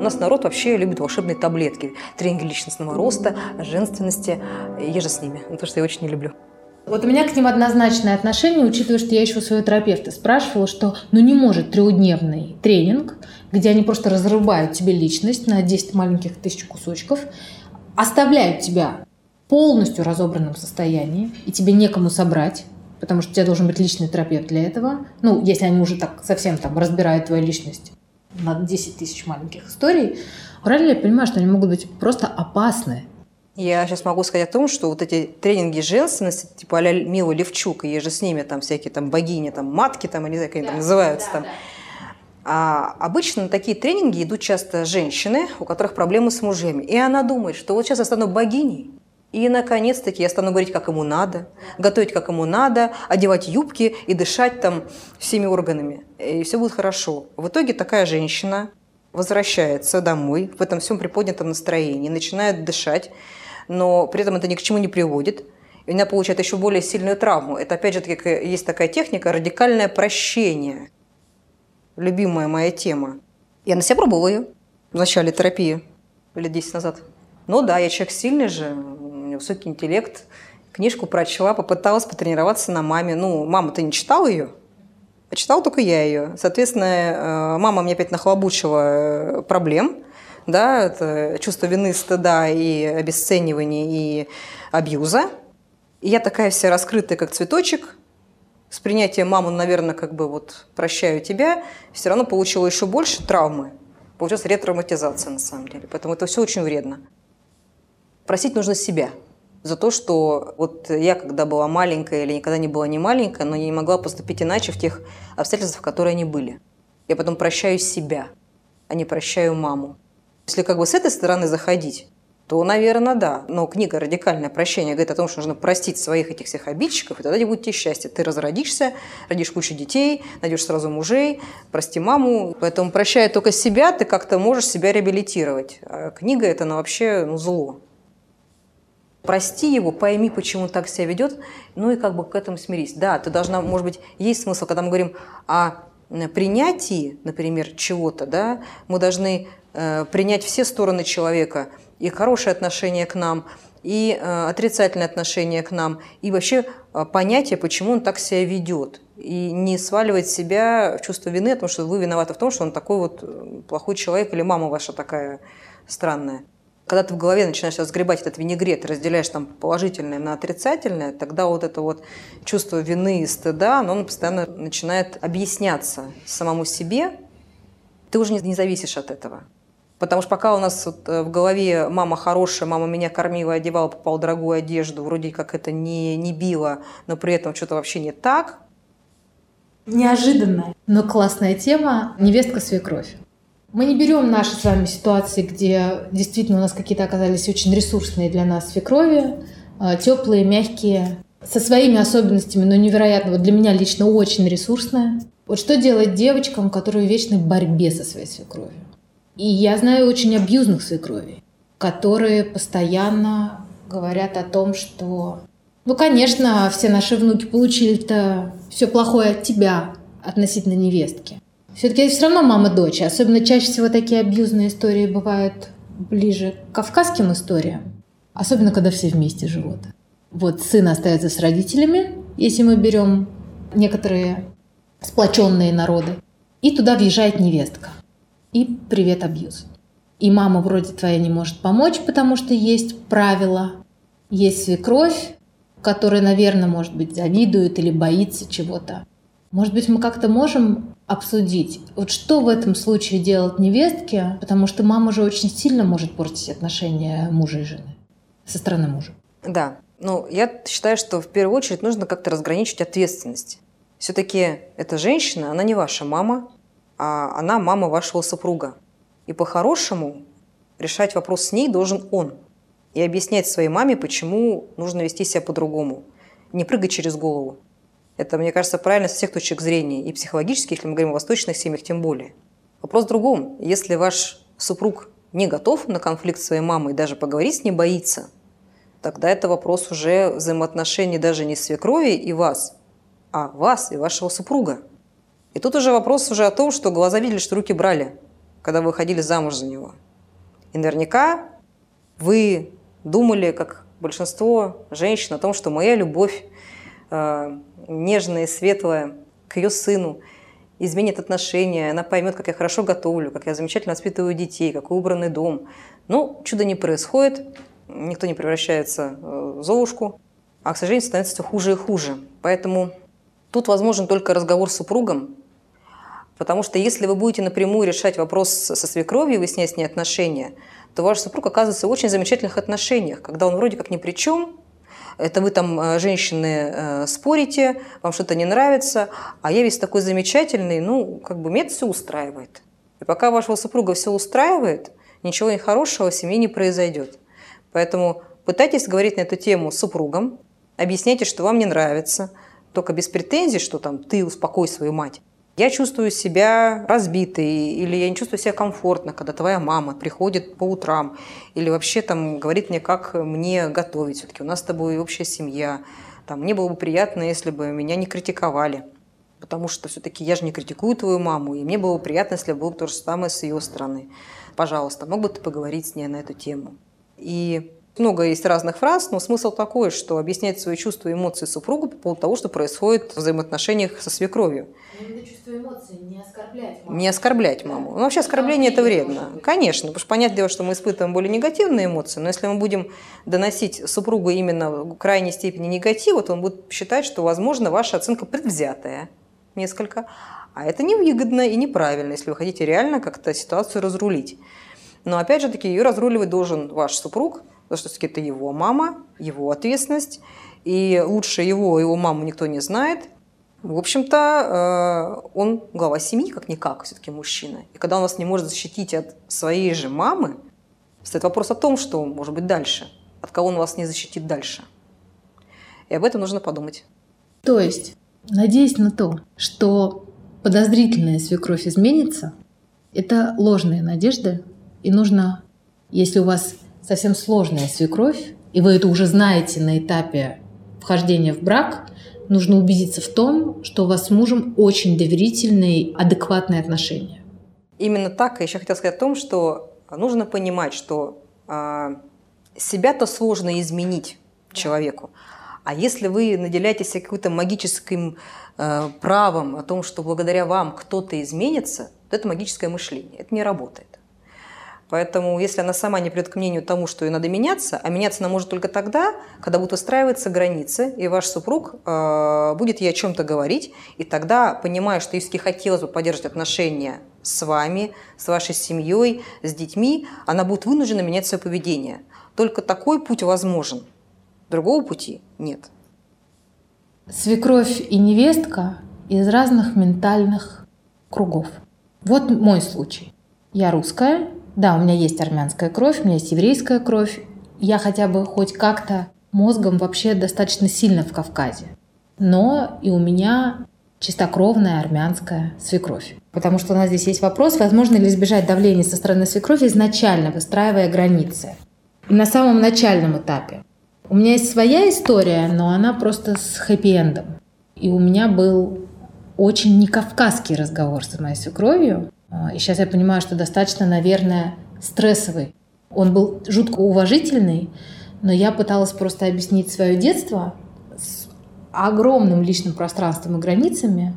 У нас народ вообще любит волшебные таблетки. Тренинги личностного роста, женственности. Я же с ними. То, что я очень не люблю. Вот у меня к ним однозначное отношение, учитывая, что я еще у своего терапевта спрашивала, что ну не может трехдневный тренинг, где они просто разрубают тебе личность на 10 маленьких тысяч кусочков, оставляют тебя полностью разобранном состоянии, и тебе некому собрать, потому что у тебя должен быть личный терапевт для этого. Ну, если они уже так совсем там разбирают твою личность на 10 тысяч маленьких историй, реально я понимаю, что они могут быть просто опасны. Я сейчас могу сказать о том, что вот эти тренинги женственности, типа а Мила Левчук, и же с ними там всякие там богини, там матки, там, я не знаю, как они да, там называются да, там. Да. А обычно на такие тренинги идут часто женщины, у которых проблемы с мужьями. И она думает, что вот сейчас я стану богиней, и, наконец-таки, я стану говорить, как ему надо, готовить, как ему надо, одевать юбки и дышать там всеми органами. И все будет хорошо. В итоге такая женщина возвращается домой в этом всем приподнятом настроении, начинает дышать, но при этом это ни к чему не приводит. И она получает еще более сильную травму. Это, опять же, таки, есть такая техника – радикальное прощение. Любимая моя тема. Я на себя пробовала ее в начале терапии лет 10 назад. Ну да, я человек сильный же, высокий интеллект. Книжку прочла, попыталась потренироваться на маме. Ну, мама, ты не читала ее? Читала только я ее. Соответственно, э, мама мне опять нахлобучила э, проблем. Да, это чувство вины, стыда и обесценивания и абьюза. И я такая вся раскрытая, как цветочек, с принятием маму, наверное, как бы вот прощаю тебя, все равно получила еще больше травмы. Получилась ретравматизация на самом деле. Поэтому это все очень вредно. Просить нужно себя – за то, что вот я, когда была маленькая или никогда не была не маленькая, но не могла поступить иначе в тех обстоятельствах, в которые они были. Я потом прощаю себя, а не прощаю маму. Если как бы с этой стороны заходить, то, наверное, да. Но книга «Радикальное прощение» говорит о том, что нужно простить своих этих всех обидчиков, и тогда не будет тебе счастья. Ты разродишься, родишь кучу детей, найдешь сразу мужей, прости маму. Поэтому прощая только себя, ты как-то можешь себя реабилитировать. А книга – это ну, вообще ну, зло. Прости его, пойми, почему он так себя ведет, ну и как бы к этому смирись. Да, ты должна, может быть, есть смысл, когда мы говорим о принятии, например, чего-то, да, мы должны э, принять все стороны человека, и хорошее отношение к нам, и э, отрицательное отношение к нам, и вообще э, понятие, почему он так себя ведет. И не сваливать себя в чувство вины, потому что вы виноваты в том, что он такой вот э, плохой человек, или мама ваша такая странная когда ты в голове начинаешь разгребать этот винегрет, разделяешь там положительное на отрицательное, тогда вот это вот чувство вины и стыда, оно постоянно начинает объясняться самому себе. Ты уже не, зависишь от этого. Потому что пока у нас вот э, в голове мама хорошая, мама меня кормила, одевала, попала дорогую одежду, вроде как это не, не било, но при этом что-то вообще не так. Неожиданная, но классная тема «Невестка-свекровь». Мы не берем наши с вами ситуации, где действительно у нас какие-то оказались очень ресурсные для нас свекрови, а, теплые, мягкие, со своими особенностями, но невероятно, вот для меня лично очень ресурсная. Вот что делать девочкам, которые в вечной борьбе со своей свекровью? И я знаю очень абьюзных свекровей, которые постоянно говорят о том, что ну, конечно, все наши внуки получили-то все плохое от тебя относительно невестки. Все-таки все равно мама-дочь. Особенно чаще всего такие абьюзные истории бывают ближе к кавказским историям. Особенно, когда все вместе живут. Вот сын остается с родителями, если мы берем некоторые сплоченные народы. И туда въезжает невестка. И привет, абьюз. И мама вроде твоя не может помочь, потому что есть правила, есть свекровь, которая, наверное, может быть, завидует или боится чего-то. Может быть, мы как-то можем обсудить, вот что в этом случае делать невестке, потому что мама же очень сильно может портить отношения мужа и жены со стороны мужа. Да, ну я считаю, что в первую очередь нужно как-то разграничить ответственность. Все-таки эта женщина, она не ваша мама, а она мама вашего супруга. И по-хорошему решать вопрос с ней должен он. И объяснять своей маме, почему нужно вести себя по-другому. Не прыгать через голову. Это, мне кажется, правильно со всех точек зрения, и психологически, если мы говорим о восточных семьях, тем более. Вопрос в другом. Если ваш супруг не готов на конфликт с своей мамой, даже поговорить с ней боится, тогда это вопрос уже взаимоотношений даже не свекрови и вас, а вас и вашего супруга. И тут уже вопрос уже о том, что глаза видели, что руки брали. когда вы выходили замуж за него. И наверняка вы думали, как большинство женщин, о том, что моя любовь э, нежная и светлая к ее сыну изменит отношения, она поймет, как я хорошо готовлю, как я замечательно воспитываю детей, какой убранный дом. Ну, чудо не происходит, никто не превращается э, в Золушку, а, к сожалению, становится все хуже и хуже. Поэтому тут возможен только разговор с супругом, потому что если вы будете напрямую решать вопрос со свекровью, выяснять с ней отношения, то ваш супруг оказывается в очень замечательных отношениях, когда он вроде как ни при чем, это вы там, э, женщины, э, спорите, вам что-то не нравится, а я весь такой замечательный, ну, как бы это все устраивает. И пока вашего супруга все устраивает, ничего хорошего в семье не произойдет. Поэтому пытайтесь говорить на эту тему с супругом, объясняйте, что вам не нравится, только без претензий, что там ты успокой свою мать. Я чувствую себя разбитой, или я не чувствую себя комфортно, когда твоя мама приходит по утрам, или вообще там говорит мне, как мне готовить. Все-таки у нас с тобой общая семья. Там, мне было бы приятно, если бы меня не критиковали. Потому что все-таки я же не критикую твою маму, и мне было бы приятно, если бы было то же самое с ее стороны. Пожалуйста, мог бы ты поговорить с ней на эту тему? И много есть разных фраз, но смысл такой, что объяснять свои чувства и эмоции супругу по поводу того, что происходит в взаимоотношениях со свекровью. Чувство эмоций, не оскорблять маму. Не оскорблять маму. Ну, вообще оскорбление – это вредно. Конечно, потому что понятное дело, что мы испытываем более негативные эмоции, но если мы будем доносить супругу именно в крайней степени негатива, то он будет считать, что, возможно, ваша оценка предвзятая несколько, а это невыгодно и неправильно, если вы хотите реально как-то ситуацию разрулить. Но опять же таки ее разруливать должен ваш супруг, потому что все-таки это его мама, его ответственность, и лучше его, его маму никто не знает. В общем-то, э, он глава семьи, как-никак, все-таки мужчина. И когда он вас не может защитить от своей же мамы, стоит вопрос о том, что может быть дальше, от кого он вас не защитит дальше. И об этом нужно подумать. То есть, надеясь на то, что подозрительная свекровь изменится, это ложные надежды, и нужно, если у вас совсем сложная свекровь, и вы это уже знаете на этапе вхождения в брак, нужно убедиться в том, что у вас с мужем очень доверительные, адекватные отношения. Именно так. Я еще хотела сказать о том, что нужно понимать, что э, себя-то сложно изменить человеку. А если вы наделяетесь каким-то магическим э, правом о том, что благодаря вам кто-то изменится, то это магическое мышление. Это не работает. Поэтому, если она сама не придет к мнению тому, что ей надо меняться, а меняться она может только тогда, когда будут выстраиваться границы, и ваш супруг э, будет ей о чем-то говорить, и тогда, понимая, что если хотелось бы поддерживать отношения с вами, с вашей семьей, с детьми, она будет вынуждена менять свое поведение. Только такой путь возможен. Другого пути нет. Свекровь и невестка из разных ментальных кругов. Вот мой случай. Я русская, да, у меня есть армянская кровь, у меня есть еврейская кровь. Я хотя бы хоть как-то мозгом вообще достаточно сильно в Кавказе. Но и у меня чистокровная армянская свекровь. Потому что у нас здесь есть вопрос, возможно ли избежать давления со стороны свекрови, изначально выстраивая границы. И на самом начальном этапе. У меня есть своя история, но она просто с хэппи-эндом. И у меня был очень не кавказский разговор с моей свекровью, и сейчас я понимаю, что достаточно, наверное, стрессовый. Он был жутко уважительный, но я пыталась просто объяснить свое детство с огромным личным пространством и границами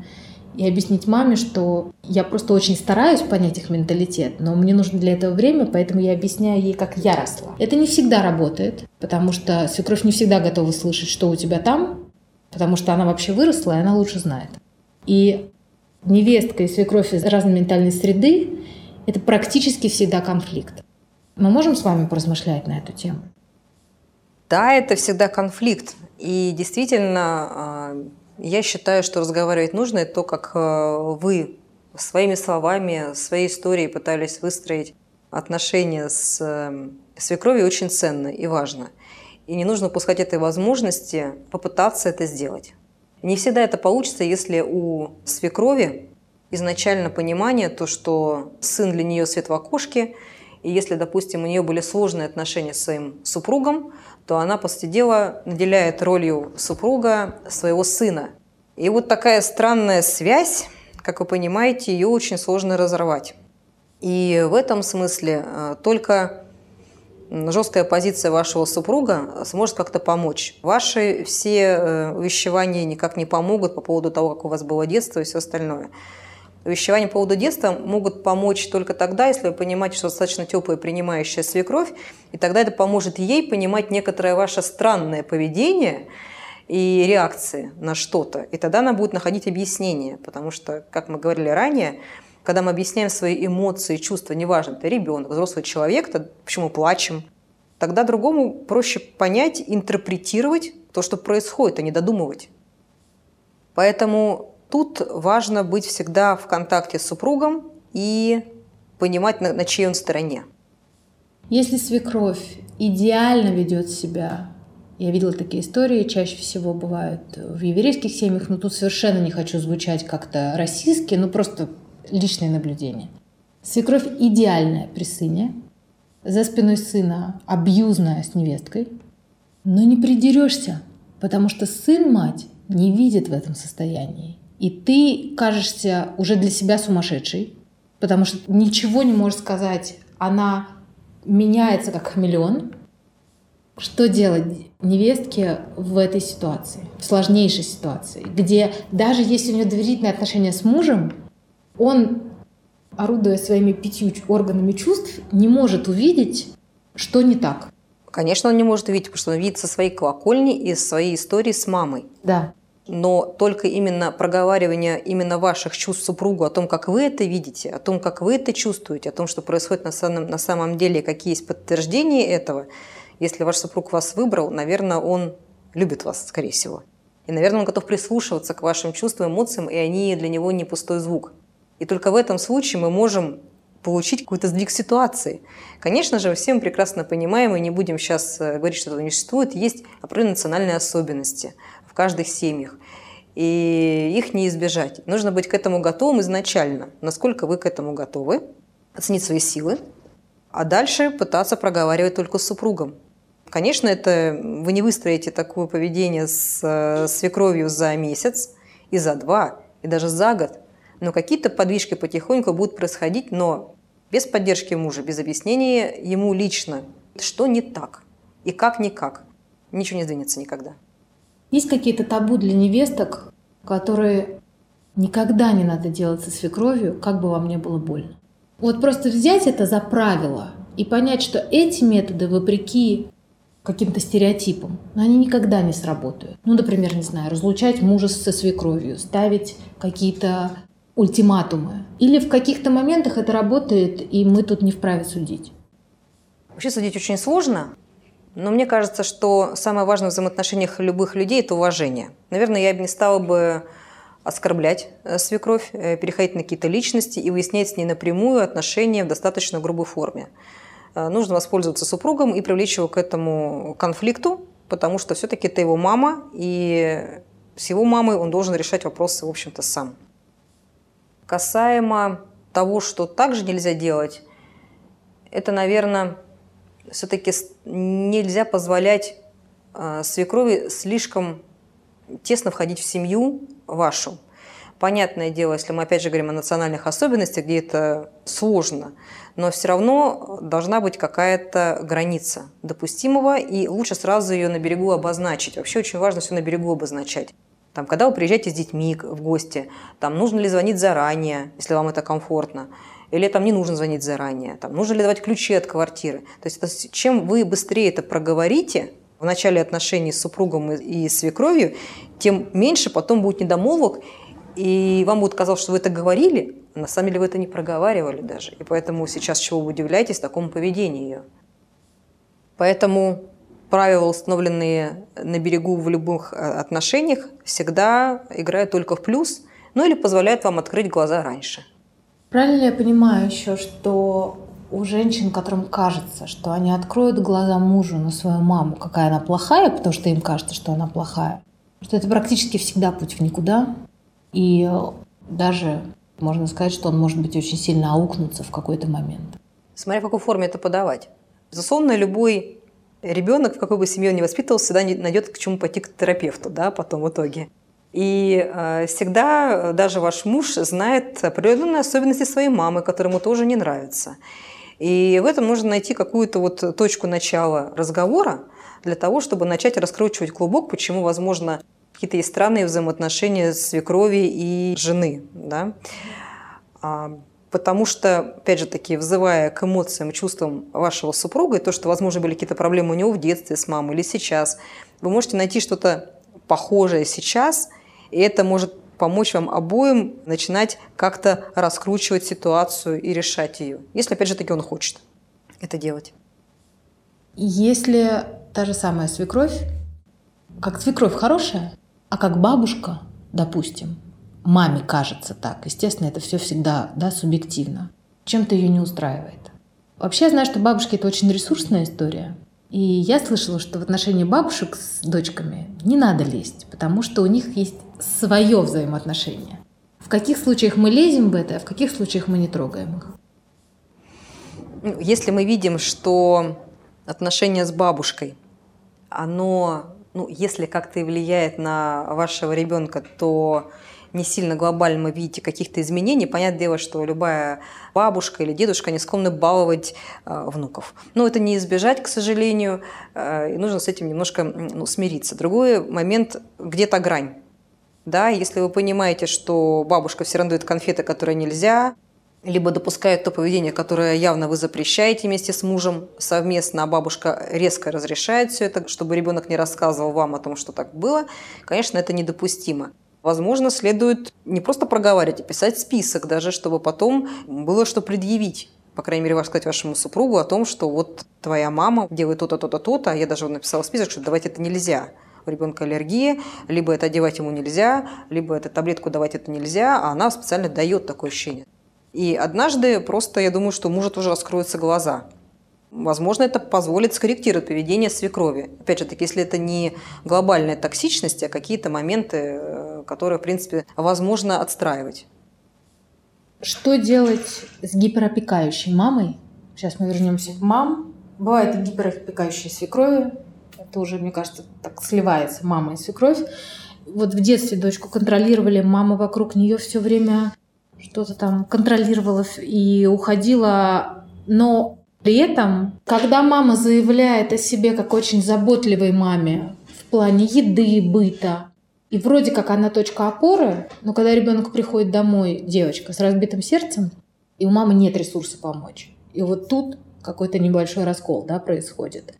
и объяснить маме, что я просто очень стараюсь понять их менталитет, но мне нужно для этого время, поэтому я объясняю ей, как я росла. Это не всегда работает, потому что свекровь не всегда готова слышать, что у тебя там, потому что она вообще выросла, и она лучше знает. И невестка и свекровь из разной ментальной среды, это практически всегда конфликт. Мы можем с вами поразмышлять на эту тему? Да, это всегда конфликт. И действительно, а, я считаю, что разговаривать нужно, это то, как а, вы своими словами, своей историей пытались выстроить отношения с эм, свекровью очень ценно и важно. И не нужно упускать этой возможности попытаться это сделать. Не всегда это получится, если у свекрови изначально понимание, то, что сын для нее свет в окошке, и если, допустим, у нее были сложные отношения с своим супругом, то она, по сути дела, наделяет ролью супруга своего сына. И вот такая странная связь, как вы понимаете, ее очень сложно разорвать. И в этом смысле э, только жесткая позиция вашего супруга сможет как-то помочь. Ваши все э, увещевания никак не помогут по поводу того, как у вас было детство и все остальное. Увещевания по поводу детства могут помочь только тогда, если вы понимаете, что достаточно теплая принимающая свекровь, и тогда это поможет ей понимать некоторое ваше странное поведение и реакции на что-то. И тогда она будет находить объяснение, потому что, как мы говорили ранее, когда мы объясняем свои эмоции, чувства, неважно, это ребенок, взрослый человек, то почему плачем, тогда другому проще понять, интерпретировать то, что происходит, а не додумывать. Поэтому тут важно быть всегда в контакте с супругом и понимать, на, на чьей он стороне. Если свекровь идеально ведет себя, я видела такие истории, чаще всего бывают в еврейских семьях, но тут совершенно не хочу звучать как-то российски, но просто личное наблюдение. Свекровь идеальная при сыне, за спиной сына абьюзная с невесткой, но не придерешься, потому что сын мать не видит в этом состоянии. И ты кажешься уже для себя сумасшедшей, потому что ничего не можешь сказать. Она меняется как хамелеон. Что делать невестке в этой ситуации, в сложнейшей ситуации, где даже если у нее доверительные отношения с мужем, он, орудуя своими пятью органами чувств, не может увидеть, что не так. Конечно, он не может увидеть, потому что он видит со своей колокольни и своей истории с мамой. Да. Но только именно проговаривание именно ваших чувств супругу о том, как вы это видите, о том, как вы это чувствуете, о том, что происходит на самом, на самом деле, какие есть подтверждения этого, если ваш супруг вас выбрал, наверное, он любит вас, скорее всего. И, наверное, он готов прислушиваться к вашим чувствам, эмоциям, и они для него не пустой звук. И только в этом случае мы можем получить какой-то сдвиг ситуации. Конечно же, все мы прекрасно понимаем, и не будем сейчас э, говорить, что этого не существует, есть определенные национальные особенности в каждых семьях. И их не избежать. Нужно быть к этому готовым изначально. Насколько вы к этому готовы, оценить свои силы, а дальше пытаться проговаривать только с супругом. Конечно, это вы не выстроите такое поведение с э, свекровью за месяц и за два, и даже за год но какие-то подвижки потихоньку будут происходить, но без поддержки мужа, без объяснения ему лично, что не так и как никак. Ничего не сдвинется никогда. Есть какие-то табу для невесток, которые никогда не надо делать со свекровью, как бы вам не было больно. Вот просто взять это за правило и понять, что эти методы, вопреки каким-то стереотипам, но они никогда не сработают. Ну, например, не знаю, разлучать мужа со свекровью, ставить какие-то ультиматумы? Или в каких-то моментах это работает, и мы тут не вправе судить? Вообще судить очень сложно, но мне кажется, что самое важное в взаимоотношениях любых людей – это уважение. Наверное, я бы не стала бы оскорблять э, свекровь, э, переходить на какие-то личности и выяснять с ней напрямую отношения в достаточно грубой форме. Э, нужно воспользоваться супругом и привлечь его к этому конфликту, потому что все-таки это его мама, и с его мамой он должен решать вопросы, в общем-то, сам. Касаемо того, что также нельзя делать, это, наверное, все-таки нельзя позволять э, свекрови слишком тесно входить в семью вашу. Понятное дело, если мы опять же говорим о национальных особенностях, где это сложно, но все равно должна быть какая-то граница допустимого, и лучше сразу ее на берегу обозначить. Вообще очень важно все на берегу обозначать. Там, когда вы приезжаете с детьми в гости, там, нужно ли звонить заранее, если вам это комфортно, или там не нужно звонить заранее, там, нужно ли давать ключи от квартиры. То есть это, чем вы быстрее это проговорите в начале отношений с супругом и, и свекровью, тем меньше потом будет недомолвок, и вам будет казалось, что вы это говорили, а на самом деле вы это не проговаривали даже. И поэтому сейчас чего вы удивляетесь такому поведению ее. Поэтому правила, установленные на берегу в любых э, отношениях, всегда играют только в плюс, ну или позволяют вам открыть глаза раньше. Правильно ли я понимаю еще, что у женщин, которым кажется, что они откроют глаза мужу на свою маму, какая она плохая, потому что им кажется, что она плохая, что это практически всегда путь в никуда. И даже можно сказать, что он может быть очень сильно аукнуться в какой-то момент. Смотря в какой форме это подавать. Безусловно, любой ребенок, в какой бы семье он ни воспитывался, всегда найдет к чему пойти к терапевту, да, потом в итоге. И э, всегда даже ваш муж знает определенные особенности своей мамы, которые ему тоже не нравятся. И в этом нужно найти какую-то вот точку начала разговора для того, чтобы начать раскручивать клубок, почему, возможно, какие-то есть странные взаимоотношения свекрови и жены. Да? Потому что, опять же таки, взывая к эмоциям, чувствам вашего супруга, и то, что, возможно, были какие-то проблемы у него в детстве с мамой или сейчас, вы можете найти что-то похожее сейчас, и это может помочь вам обоим начинать как-то раскручивать ситуацию и решать ее, если, опять же таки, он хочет это делать. Если та же самая свекровь, как свекровь хорошая, а как бабушка, допустим, маме кажется так. Естественно, это все всегда да, субъективно. Чем-то ее не устраивает. Вообще, я знаю, что бабушки – это очень ресурсная история. И я слышала, что в отношении бабушек с дочками не надо лезть, потому что у них есть свое взаимоотношение. В каких случаях мы лезем в это, а в каких случаях мы не трогаем их? Ну, если мы видим, что отношение с бабушкой, оно, ну, если как-то и влияет на вашего ребенка, то не сильно глобально видите каких-то изменений, понятное дело, что любая бабушка или дедушка не склонны баловать э, внуков. Но это не избежать, к сожалению, э, и нужно с этим немножко ну, смириться. Другой момент – где-то грань. Да, если вы понимаете, что бабушка все равно дает конфеты, которые нельзя, либо допускает то поведение, которое явно вы запрещаете вместе с мужем совместно, а бабушка резко разрешает все это, чтобы ребенок не рассказывал вам о том, что так было, конечно, это недопустимо. Возможно, следует не просто проговаривать, а писать список даже, чтобы потом было что предъявить по крайней мере, сказать вашему супругу о том, что вот твоя мама делает то-то, то-то, то-то, а я даже написала список, что давать это нельзя. У ребенка аллергия, либо это одевать ему нельзя, либо эту таблетку давать это нельзя, а она специально дает такое ощущение. И однажды просто, я думаю, что мужа тоже раскроются глаза. Возможно, это позволит скорректировать поведение свекрови. Опять же, таки, если это не глобальная токсичность, а какие-то моменты, э, которые, в принципе, возможно отстраивать. Что делать с гиперопекающей мамой? Сейчас мы вернемся к мам. Бывает и гиперопекающие свекрови. Это уже, мне кажется, так сливается мама и свекровь. Вот в детстве дочку контролировали, мама вокруг нее все время что-то там контролировала и уходила. Но при этом, когда мама заявляет о себе как очень заботливой маме в плане еды, быта, и вроде как она точка опоры, но когда ребенок приходит домой, девочка с разбитым сердцем, и у мамы нет ресурса помочь. И вот тут какой-то небольшой раскол да, происходит.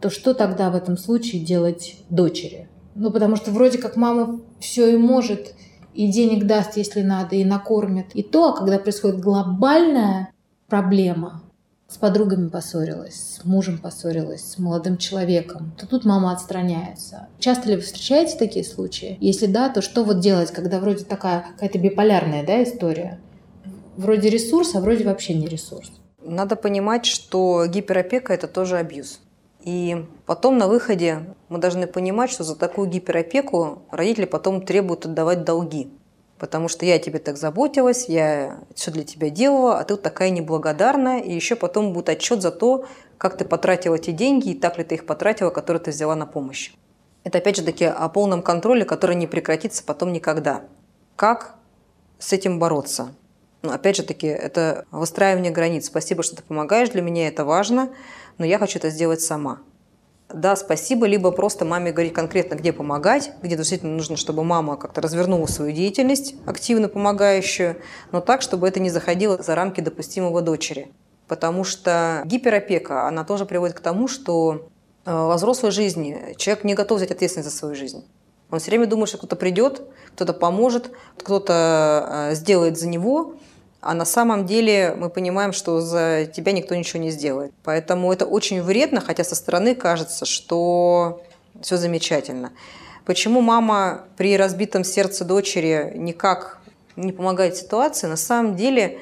То что тогда в этом случае делать дочери? Ну, потому что вроде как мама все и может, и денег даст, если надо, и накормит. И то, а когда происходит глобальная проблема, с подругами поссорилась, с мужем поссорилась, с молодым человеком, то тут мама отстраняется. Часто ли вы встречаете такие случаи? Если да, то что вот делать, когда вроде такая какая-то биполярная да, история? Вроде ресурс, а вроде вообще не ресурс. Надо понимать, что гиперопека – это тоже абьюз. И потом на выходе мы должны понимать, что за такую гиперопеку родители потом требуют отдавать долги потому что я тебе так заботилась, я все для тебя делала, а ты вот такая неблагодарная, и еще потом будет отчет за то, как ты потратила эти деньги и так ли ты их потратила, которые ты взяла на помощь. Это опять же таки о полном контроле, который не прекратится потом никогда. Как с этим бороться? Ну, опять же таки, это выстраивание границ. Спасибо, что ты помогаешь, для меня это важно, но я хочу это сделать сама да, спасибо, либо просто маме говорить конкретно, где помогать, где действительно нужно, чтобы мама как-то развернула свою деятельность, активно помогающую, но так, чтобы это не заходило за рамки допустимого дочери. Потому что гиперопека, она тоже приводит к тому, что э, во взрослой жизни человек не готов взять ответственность за свою жизнь. Он все время думает, что кто-то придет, кто-то поможет, кто-то э, сделает за него, а на самом деле мы понимаем, что за тебя никто ничего не сделает. Поэтому это очень вредно, хотя со стороны кажется, что все замечательно. Почему мама при разбитом сердце дочери никак не помогает ситуации? На самом деле,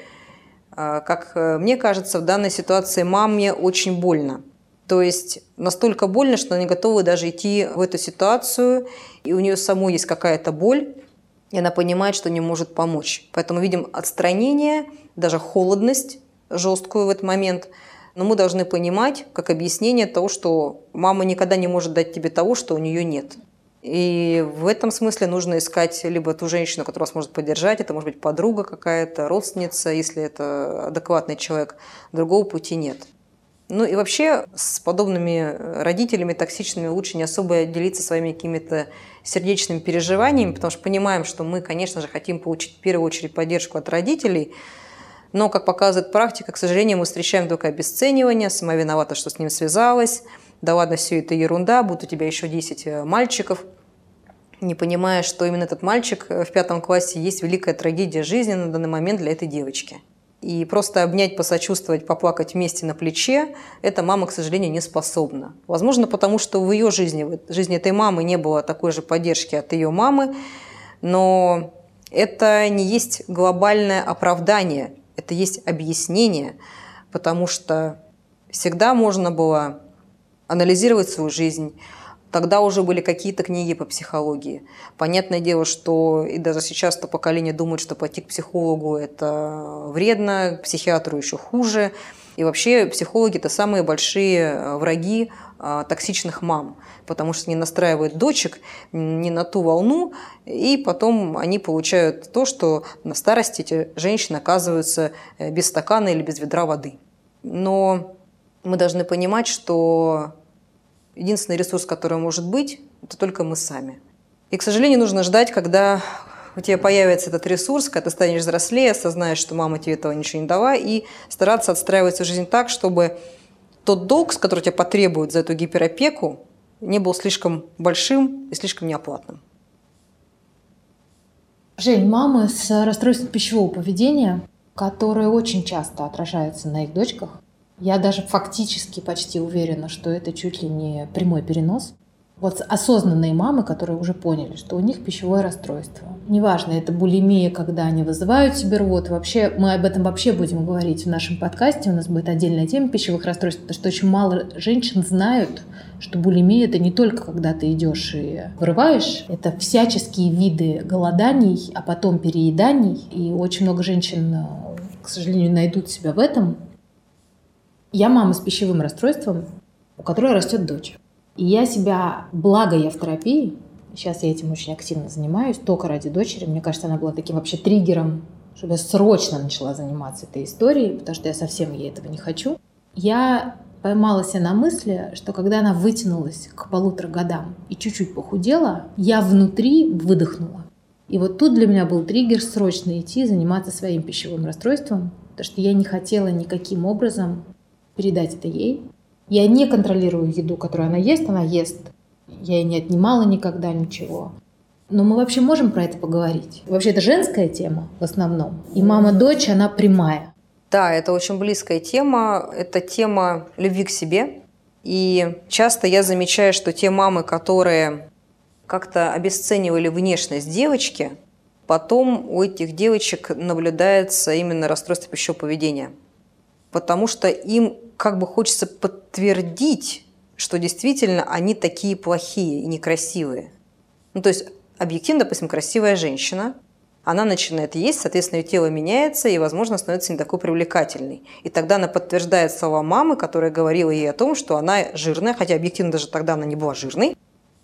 а, как мне кажется, в данной ситуации маме очень больно. То есть настолько больно, что она не готова даже идти в эту ситуацию, и у нее самой есть какая-то боль, и она понимает, что не может помочь. Поэтому видим отстранение, даже холодность жесткую в этот момент. Но мы должны понимать, как объяснение того, что мама никогда не может дать тебе того, что у нее нет. И в этом смысле нужно искать либо ту женщину, которая вас может поддержать, это может быть подруга какая-то, родственница, если это адекватный человек. Другого пути нет. Ну и вообще с подобными родителями токсичными лучше не особо делиться своими какими-то сердечными переживаниями, потому что понимаем, что мы, конечно же, хотим получить в первую очередь поддержку от родителей, но, как показывает практика, к сожалению, мы встречаем только обесценивание, сама виновата, что с ним связалась, да ладно, все это ерунда, будут у тебя еще 10 э, мальчиков, не понимая, что именно этот мальчик э, в пятом классе есть великая трагедия жизни на данный момент для этой девочки. И просто обнять, посочувствовать, поплакать вместе на плече, эта мама, к сожалению, не способна. Возможно, потому что в ее жизни, в жизни этой мамы не было такой же поддержки от ее мамы, но это не есть глобальное оправдание, это есть объяснение, потому что всегда можно было анализировать свою жизнь. Тогда уже были какие-то книги по психологии. Понятное дело, что и даже сейчас то поколение думает, что пойти к психологу – это вредно, к психиатру еще хуже. И вообще психологи – это самые большие э, враги а, токсичных мам, потому что они настраивают дочек не на ту волну, и потом они получают то, что на старости эти женщины оказываются э, без стакана или без ведра воды. Но мы должны понимать, что единственный ресурс, который может быть, это только мы сами. И, к сожалению, нужно ждать, когда у тебя появится этот ресурс, когда ты станешь взрослее, осознаешь, что мама тебе этого ничего не дала, и стараться отстраивать свою жизнь так, чтобы тот долг, с который тебя потребуют за эту гиперопеку, не был слишком большим и слишком неоплатным. Жень, мамы с расстройством пищевого поведения, которые очень часто отражаются на их дочках, я даже фактически почти уверена, что это чуть ли не прямой перенос. Вот осознанные мамы, которые уже поняли, что у них пищевое расстройство. Неважно, это булимия, когда они вызывают себе рвот. Вообще, мы об этом вообще будем говорить в нашем подкасте. У нас будет отдельная тема пищевых расстройств, потому что очень мало женщин знают, что булимия это не только когда ты идешь и вырываешь, это всяческие виды голоданий, а потом перееданий. И очень много женщин, к сожалению, найдут себя в этом. Я мама с пищевым расстройством, у которой растет дочь. И я себя, благо я в терапии, сейчас я этим очень активно занимаюсь, только ради дочери. Мне кажется, она была таким вообще триггером, чтобы я срочно начала заниматься этой историей, потому что я совсем ей этого не хочу. Я поймала себя на мысли, что когда она вытянулась к полутора годам и чуть-чуть похудела, я внутри выдохнула. И вот тут для меня был триггер срочно идти заниматься своим пищевым расстройством, потому что я не хотела никаким образом передать это ей. Я не контролирую еду, которую она ест, она ест. Я ей не отнимала никогда ничего. Но мы вообще можем про это поговорить. Вообще это женская тема в основном. И мама-дочь, она прямая. Да, это очень близкая тема. Это тема любви к себе. И часто я замечаю, что те мамы, которые как-то обесценивали внешность девочки, потом у этих девочек наблюдается именно расстройство пищевого поведения. Потому что им как бы хочется подтвердить, что действительно они такие плохие и некрасивые. Ну, то есть объективно, допустим, красивая женщина, она начинает есть, соответственно, ее тело меняется и, возможно, становится не такой привлекательной. И тогда она подтверждает слова мамы, которая говорила ей о том, что она жирная, хотя объективно даже тогда она не была жирной,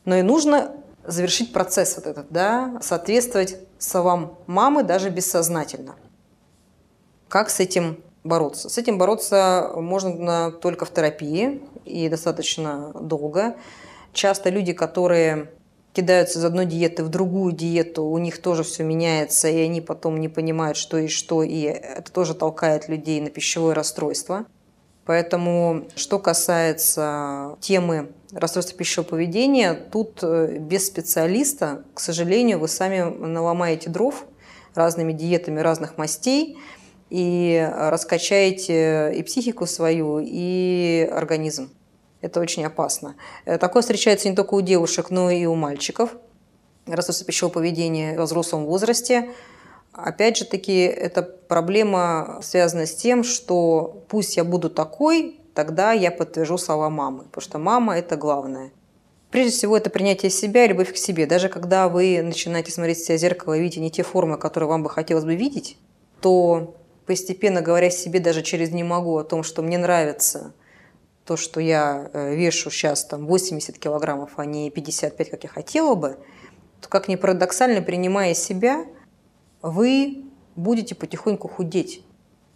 но и нужно завершить процесс вот этот, да, соответствовать словам мамы даже бессознательно. Как с этим бороться. С этим бороться можно только в терапии и достаточно долго. Часто люди, которые кидаются из одной диеты в другую диету, у них тоже все меняется, и они потом не понимают, что и что, и это тоже толкает людей на пищевое расстройство. Поэтому, что касается темы расстройства пищевого поведения, тут э, без специалиста, к сожалению, вы сами наломаете дров разными диетами разных мастей – и раскачаете и психику свою, и организм. Это очень опасно. Э, такое встречается не только у девушек, но и у мальчиков. Расстройство пищевого поведения во взрослом возрасте. Опять же таки, эта проблема связана с тем, что пусть я буду такой, тогда я подтвержу слова мамы, потому что мама – это главное. Прежде всего, это принятие себя и любовь к себе. Даже когда вы начинаете смотреть в себя в зеркало и видите не те формы, которые вам бы хотелось бы видеть, то постепенно говоря себе даже через «не могу» о том, что мне нравится то, что я э, вешу сейчас там 80 килограммов, а не 55, как я хотела бы, то как ни парадоксально, принимая себя, вы будете потихоньку худеть.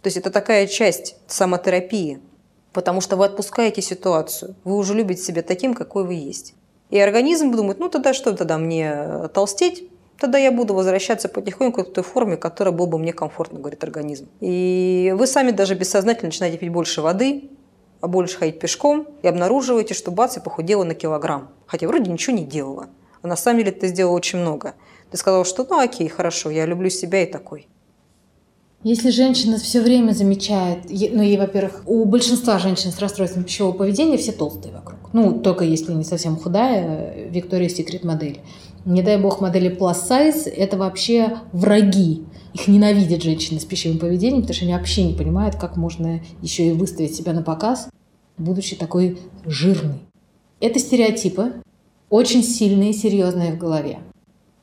То есть это такая часть самотерапии, потому что вы отпускаете ситуацию, вы уже любите себя таким, какой вы есть. И организм думает, ну тогда что тогда мне толстеть? Тогда я буду возвращаться потихоньку к той форме, которая была бы мне комфортна, говорит организм. И вы сами даже бессознательно начинаете пить больше воды, а больше ходить пешком, и обнаруживаете, что бац, я похудела на килограмм. Хотя вроде ничего не делала. А на самом деле ты сделала очень много. Ты сказала, что ну окей, хорошо, я люблю себя и такой. Если женщина все время замечает, ну, ей, во-первых, у большинства женщин с расстройством пищевого поведения все толстые вокруг. Ну, только если не совсем худая, Виктория Секрет модель. Не дай бог модели plus size – это вообще враги. Их ненавидят женщины с пищевым поведением, потому что они вообще не понимают, как можно еще и выставить себя на показ, будучи такой жирной. Это стереотипы, очень сильные и серьезные в голове.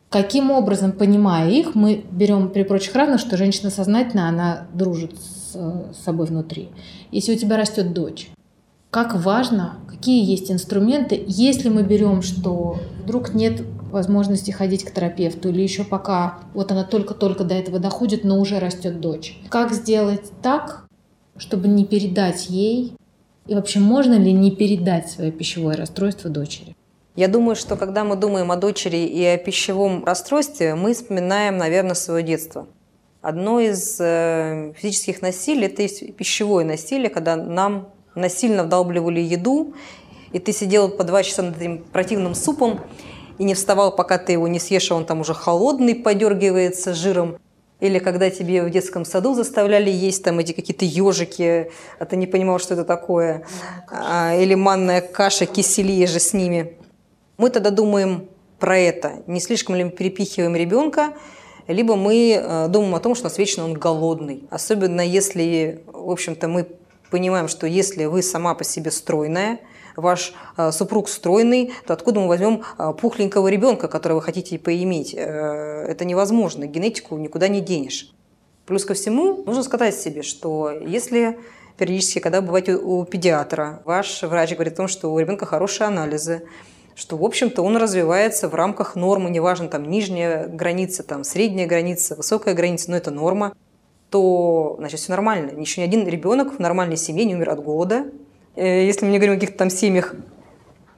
Каким образом, понимая их, мы берем при прочих равных, что женщина сознательно, она дружит с, собой внутри. Если у тебя растет дочь, как важно, какие есть инструменты, если мы берем, что вдруг нет возможности ходить к терапевту, или еще пока вот она только-только до этого доходит, но уже растет дочь. Как сделать так, чтобы не передать ей, и вообще можно ли не передать свое пищевое расстройство дочери? Я думаю, что когда мы думаем о дочери и о пищевом расстройстве, мы вспоминаем, наверное, свое детство. Одно из э, физических насилий – это пищевое насилие, когда нам насильно вдалбливали еду, и ты сидел по два часа над этим противным супом и не вставал, пока ты его не съешь, а он там уже холодный, подергивается жиром. Или когда тебе в детском саду заставляли есть там эти какие-то ежики, а ты не понимал, что это такое. А, или манная каша, кисели же с ними. Мы тогда думаем про это, не слишком ли мы перепихиваем ребенка, либо мы э, думаем о том, что у нас вечно он голодный. Особенно если, в общем-то, мы понимаем, что если вы сама по себе стройная, ваш э, супруг стройный, то откуда мы возьмем э, пухленького ребенка, которого вы хотите поиметь? Это невозможно, генетику никуда не денешь. Плюс ко всему, нужно сказать себе, что если периодически, когда бываете у педиатра, ваш врач говорит о том, что у ребенка хорошие анализы, что, в общем-то, он развивается в рамках нормы, неважно, там, нижняя граница, там, средняя граница, высокая граница, но это норма, то, значит, все нормально. Еще ни один ребенок в нормальной семье не умер от голода. Э, если мы не говорим о каких-то там семьях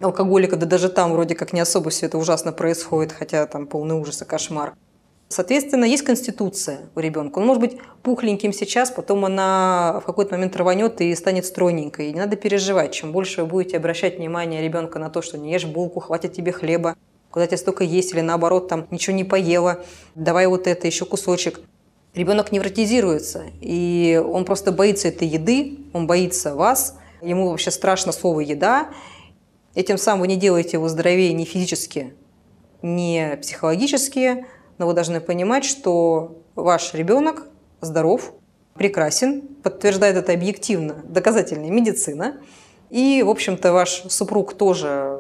алкоголика, да даже там вроде как не особо все это ужасно происходит, хотя там полный ужас и кошмар. Соответственно, есть конституция у ребенка. Он может быть пухленьким сейчас, потом она в какой-то момент рванет и станет стройненькой. И не надо переживать. Чем больше вы будете обращать внимание ребенка на то, что не ешь булку, хватит тебе хлеба, куда тебе столько есть, или наоборот, там ничего не поела, давай вот это, еще кусочек. Ребенок невротизируется, и он просто боится этой еды, он боится вас, ему вообще страшно слово «еда», и тем самым вы не делаете его здоровее ни физически, ни психологически, но вы должны понимать, что ваш ребенок здоров, прекрасен, подтверждает это объективно доказательная медицина. И, в общем-то, ваш супруг тоже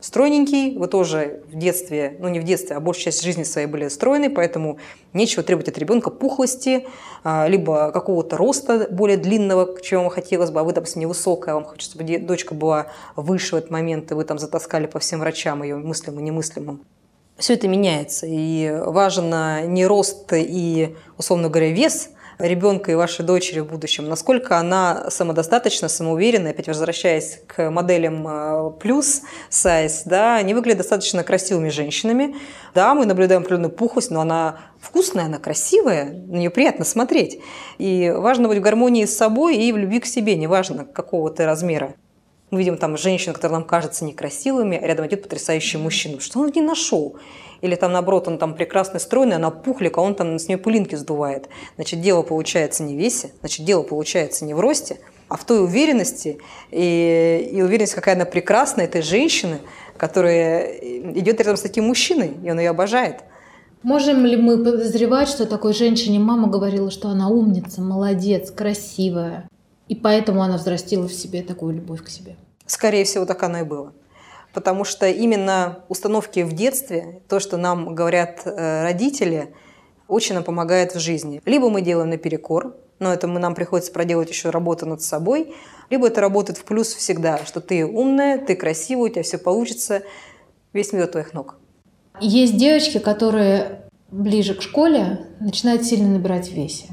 стройненький, вы тоже в детстве, ну не в детстве, а большую часть жизни своей были стройны, поэтому нечего требовать от ребенка пухлости, а, либо какого-то роста более длинного, чем вам хотелось бы, а вы, допустим, невысокая, вам хочется, чтобы дочка была выше в этот момент, и вы там затаскали по всем врачам ее мыслимым и немыслимым все это меняется. И важен не рост и, условно говоря, вес ребенка и вашей дочери в будущем, насколько она самодостаточна, самоуверенна, опять возвращаясь к моделям э, плюс сайз, да, они выглядят достаточно красивыми женщинами. Да, мы наблюдаем определенную пухлость, но она вкусная, она красивая, на нее приятно смотреть. И важно быть в гармонии с собой и в любви к себе, неважно какого ты размера. Мы видим там женщин, которые нам кажутся некрасивыми, а рядом идет потрясающий мужчина. Что он не нашел? Или там, наоборот, он там прекрасный, стройный, она пухлик, а он там с нее пылинки сдувает. Значит, дело получается не в весе, значит, дело получается не в росте, а в той уверенности и, и уверенность, какая она прекрасная, этой женщины, которая идет рядом с таким мужчиной, и он ее обожает. Можем ли мы подозревать, что такой женщине мама говорила, что она умница, молодец, красивая? И поэтому она взрастила в себе такую любовь к себе. Скорее всего, так оно и было. Потому что именно установки в детстве, то, что нам говорят э, родители, очень нам помогает в жизни. Либо мы делаем наперекор, но это мы, нам приходится проделать еще работу над собой, Либо это работает в плюс всегда, что ты умная, ты красивая, у тебя все получится, весь мир твоих ног. Есть девочки, которые ближе к школе начинают сильно набирать в весе.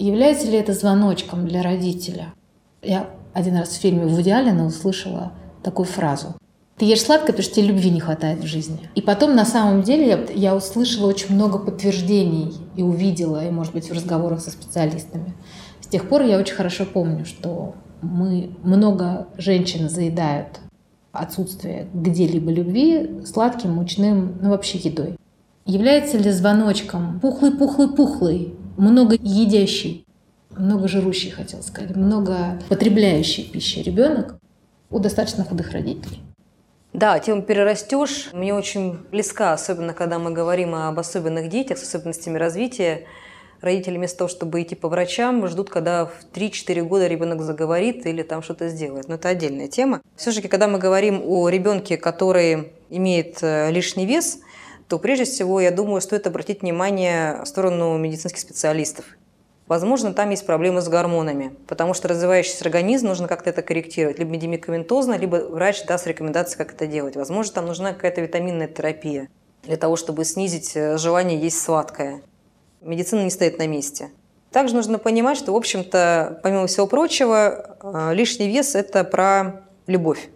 Является ли это звоночком для родителя? Я один раз в фильме Вуди Аллена услышала такую фразу. Ты ешь сладкое, потому что тебе любви не хватает в жизни. И потом, на самом деле, я, услышала очень много подтверждений и увидела, и, может быть, в разговорах со специалистами. С тех пор я очень хорошо помню, что мы много женщин заедают отсутствие где-либо любви сладким, мучным, ну вообще едой. Является ли звоночком пухлый-пухлый-пухлый, много едящий, много жирущий, хотел сказать, много потребляющий пищи ребенок у достаточно худых родителей? Да, тему перерастешь мне очень близка, особенно когда мы говорим об особенных детях с особенностями развития. Родители вместо того, чтобы идти по врачам, ждут, когда в 3-4 года ребенок заговорит или там что-то сделает. Но это отдельная тема. Все-таки, когда мы говорим о ребенке, который имеет э, лишний вес, то прежде всего, я думаю, стоит обратить внимание в сторону медицинских специалистов. Возможно, там есть проблемы с гормонами, потому что развивающийся организм нужно как-то это корректировать. Либо медикаментозно, либо врач даст рекомендации, как это делать. Возможно, там нужна какая-то витаминная терапия для того, чтобы снизить э, желание есть сладкое. Медицина не стоит на месте. Также нужно понимать, что, в общем-то, помимо всего прочего, э, лишний вес – это про любовь.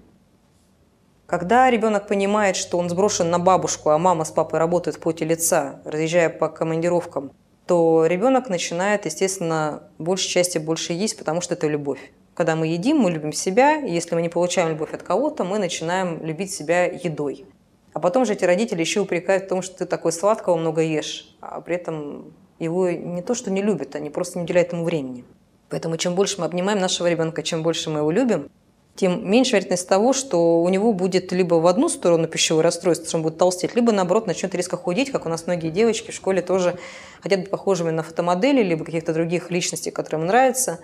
Когда ребенок понимает, что он сброшен на бабушку, а мама с папой работают в поте лица, разъезжая по командировкам, то ребенок начинает, естественно, большей части больше есть, потому что это любовь. Когда мы едим, мы любим себя, если мы не получаем любовь от кого-то, мы начинаем любить себя едой. А потом же эти родители еще упрекают в том, что ты такой сладкого много ешь, а при этом его не то, что не любят, они просто не уделяют ему времени. Поэтому чем больше мы обнимаем нашего ребенка, чем больше мы его любим, тем меньше вероятность того, что у него будет либо в одну сторону пищевое расстройство, что он будет толстеть, либо наоборот начнет резко худеть, как у нас многие девочки в школе тоже хотят быть похожими на фотомодели, либо каких-то других личностей, которые им нравятся,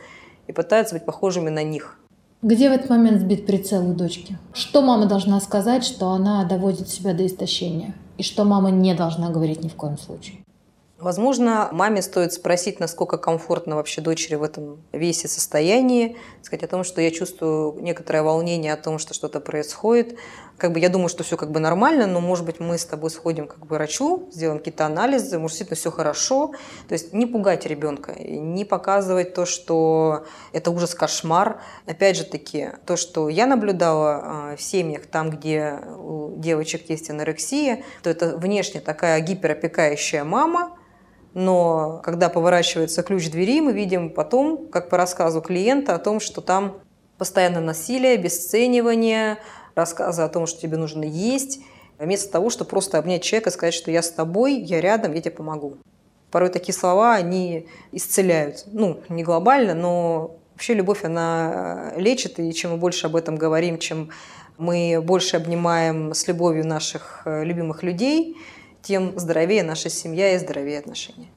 и пытаются быть похожими на них. Где в этот момент сбит прицел у дочки? Что мама должна сказать, что она доводит себя до истощения? И что мама не должна говорить ни в коем случае? Возможно, маме стоит спросить, насколько комфортно вообще дочери в этом весе состоянии, сказать о том, что я чувствую некоторое волнение о том, что что-то происходит. Как бы я думаю, что все как бы нормально, но, может быть, мы с тобой сходим как бы врачу, сделаем какие-то анализы, может, действительно все хорошо. То есть не пугать ребенка, не показывать то, что это ужас, кошмар. Опять же таки, то, что я наблюдала а, в семьях, там, где у девочек есть анорексия, то это внешне такая гиперопекающая мама, но когда поворачивается ключ двери, мы видим потом, как по рассказу клиента, о том, что там постоянно насилие, обесценивание, рассказы о том, что тебе нужно есть, вместо того, чтобы просто обнять человека и сказать, что я с тобой, я рядом, я тебе помогу. Порой такие слова, они исцеляют. Ну, не глобально, но вообще любовь, она лечит, и чем мы больше об этом говорим, чем мы больше обнимаем с любовью наших э, любимых людей – тем здоровее наша семья и здоровее отношения.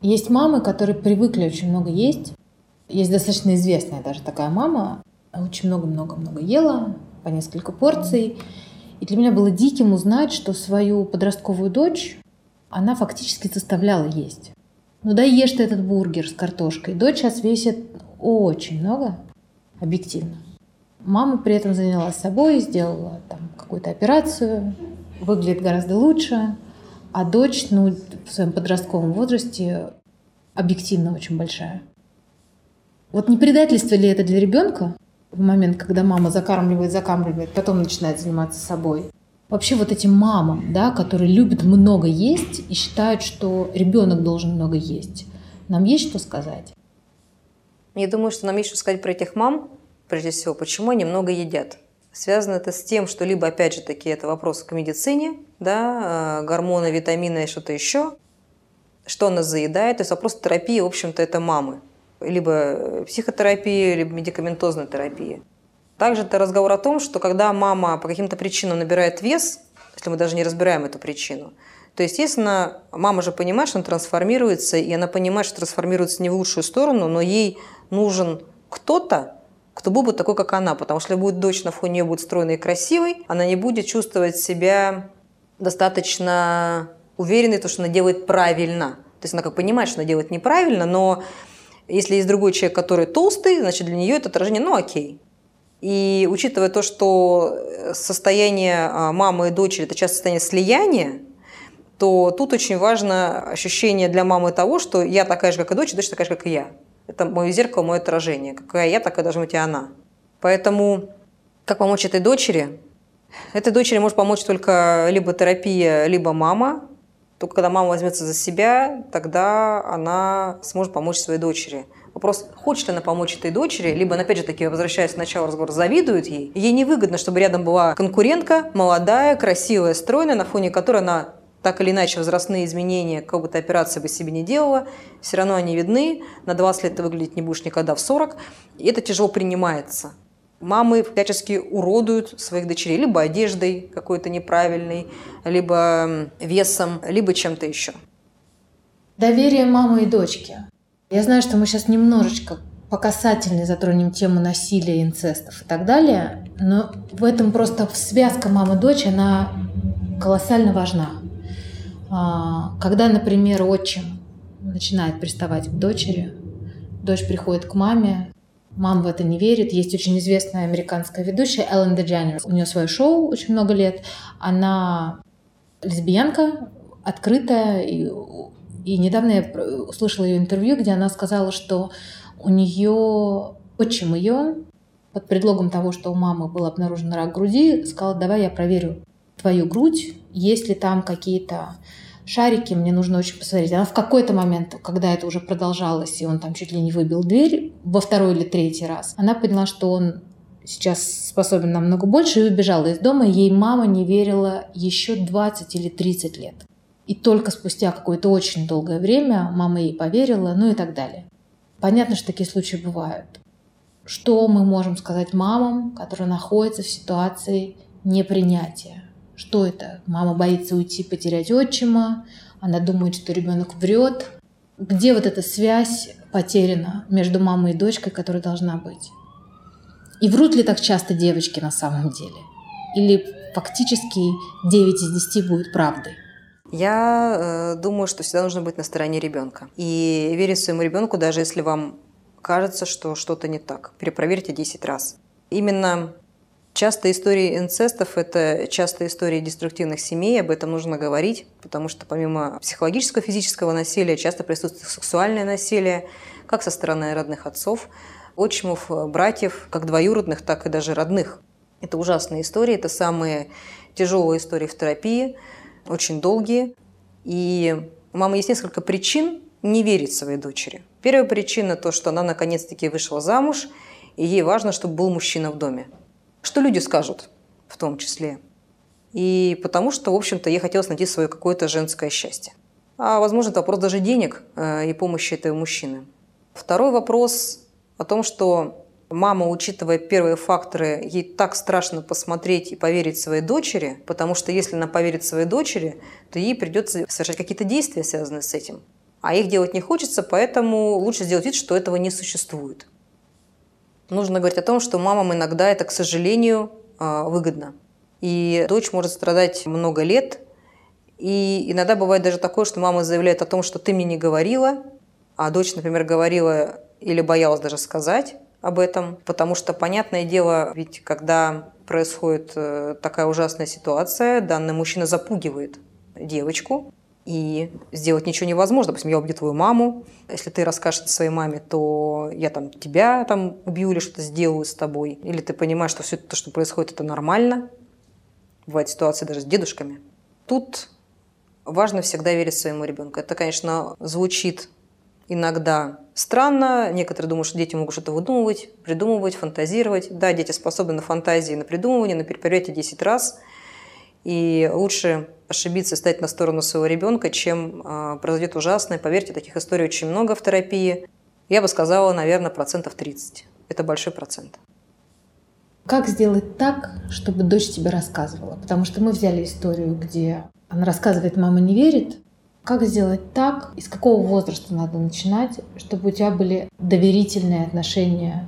Есть мамы, которые привыкли очень много есть. Есть достаточно известная даже такая мама, очень много-много-много ела, по несколько порций. И для меня было диким узнать, что свою подростковую дочь она фактически заставляла есть. Ну да ешь ты этот бургер с картошкой. Дочь сейчас весит очень много, объективно. Мама при этом занялась собой, сделала там какую-то операцию, выглядит гораздо лучше, а дочь, ну, в своем подростковом возрасте объективно очень большая. Вот не предательство ли это для ребенка в момент, когда мама закармливает, закармливает, потом начинает заниматься собой? Вообще вот этим мамам, да, которые любят много есть и считают, что ребенок должен много есть, нам есть что сказать? Я думаю, что нам есть что сказать про этих мам, прежде всего, почему они много едят. Связано это с тем, что либо, опять же таки, это вопрос к медицине, да, э, гормоны, витамины и что-то еще, что нас заедает. То есть вопрос терапии, в общем-то, это мамы. Либо психотерапия, либо медикаментозная терапия. Также это разговор о том, что когда мама по каким-то причинам набирает вес, если мы даже не разбираем эту причину, то, естественно, мама же понимает, что она трансформируется, и она понимает, что трансформируется не в лучшую сторону, но ей нужен кто-то, кто был бы такой, как она. Потому что если будет дочь на фоне будет стройной и красивой, она не будет чувствовать себя достаточно уверенной, то, что она делает правильно. То есть она как понимает, что она делает неправильно, но Если есть другой человек, который толстый, значит, для нее это отражение, ну, окей. И учитывая то, что состояние а, мамы и дочери – это часто состояние слияния, то тут очень важно ощущение для мамы того, что я такая же, как и дочь, и дочь такая же, как и я. Это мое зеркало, мое отражение. Какая я, такая должна быть и она. Поэтому как помочь этой дочери? Этой дочери может помочь только либо терапия, либо мама. Только когда мама возьмется за себя, тогда она сможет помочь своей дочери. Вопрос, хочет ли она помочь этой дочери, либо опять же таки, возвращаясь к началу разговора, завидует ей. Ей невыгодно, чтобы рядом была конкурентка, молодая, красивая, стройная, на фоне которой она так или иначе возрастные изменения, как бы ты операции бы себе не делала, все равно они видны. На 20 лет ты выглядеть не будешь никогда в 40. И это тяжело принимается. Мамы всячески уродуют своих дочерей либо одеждой какой-то неправильной, либо весом, либо чем-то еще. Доверие мамы и дочки. Я знаю, что мы сейчас немножечко по касательной затронем тему насилия, инцестов и так далее, но в этом просто связка мамы-дочь, она колоссально важна. А, когда, например, отчим начинает приставать к дочери, дочь приходит к маме, мама в это не верит. Есть очень известная американская ведущая Эллен Дедженерс. У нее свое шоу очень много лет. Она лесбиянка, открытая. И, и недавно я услышала ее интервью, где она сказала, что у нее отчим ее под предлогом того, что у мамы был обнаружен рак груди, сказала, давай я проверю твою грудь, есть ли там какие-то шарики, мне нужно очень посмотреть. Она в какой-то момент, когда это уже продолжалось, и он там чуть ли не выбил дверь во второй или третий раз, она поняла, что он сейчас способен намного больше, и убежала из дома. Ей мама не верила еще 20 или 30 лет. И только спустя какое-то очень долгое время мама ей поверила, ну и так далее. Понятно, что такие случаи бывают. Что мы можем сказать мамам, которые находятся в ситуации непринятия? Что это? Мама боится уйти, потерять отчима, она думает, что ребенок врет. Где вот эта связь потеряна между мамой и дочкой, которая должна быть? И врут ли так часто девочки на самом деле? Или фактически 9 из 10 будет правдой? Я э, думаю, что всегда нужно быть на стороне ребенка. И верить своему ребенку, даже если вам кажется, что что-то не так. Перепроверьте 10 раз. Именно Часто истории инцестов – это часто истории деструктивных семей, об этом нужно говорить, потому что помимо психологического, физического насилия часто присутствует сексуальное насилие, как со стороны родных отцов, отчимов, братьев, как двоюродных, так и даже родных. Это ужасные истории, это самые тяжелые истории в терапии, очень долгие. И у мамы есть несколько причин не верить своей дочери. Первая причина – то, что она наконец-таки вышла замуж, и ей важно, чтобы был мужчина в доме. Что люди скажут в том числе? И потому что, в общем-то, ей хотелось найти свое какое-то женское счастье. А, возможно, это вопрос даже денег э, и помощи этого мужчины. Второй вопрос о том, что мама, учитывая первые факторы, ей так страшно посмотреть и поверить своей дочери, потому что если она поверит своей дочери, то ей придется совершать какие-то действия, связанные с этим. А их делать не хочется, поэтому лучше сделать вид, что этого не существует нужно говорить о том, что мамам иногда это, к сожалению, а, выгодно. И дочь может страдать много лет. И иногда бывает даже такое, что мама заявляет о том, что ты мне не говорила, а дочь, например, говорила или боялась даже сказать об этом, потому что, понятное дело, ведь когда происходит э, такая ужасная ситуация, данный мужчина запугивает девочку, и сделать ничего невозможно. Допустим, я убью твою маму, если ты расскажешь своей маме, то я там тебя там убью или что-то сделаю с тобой. Или ты понимаешь, что все то, что происходит, это нормально. Бывают ситуации даже с дедушками. Тут важно всегда верить своему ребенку. Это, конечно, звучит иногда странно. Некоторые думают, что дети могут что-то выдумывать, придумывать, фантазировать. Да, дети способны на фантазии, на придумывание, на перепроверьте 10 раз. И лучше ошибиться, стать на сторону своего ребенка, чем э, произойдет ужасное. Поверьте, таких историй очень много в терапии. Я бы сказала, наверное, процентов 30. Это большой процент. Как сделать так, чтобы дочь тебе рассказывала? Потому что мы взяли историю, где она рассказывает, мама не верит. Как сделать так, из какого возраста надо начинать, чтобы у тебя были доверительные отношения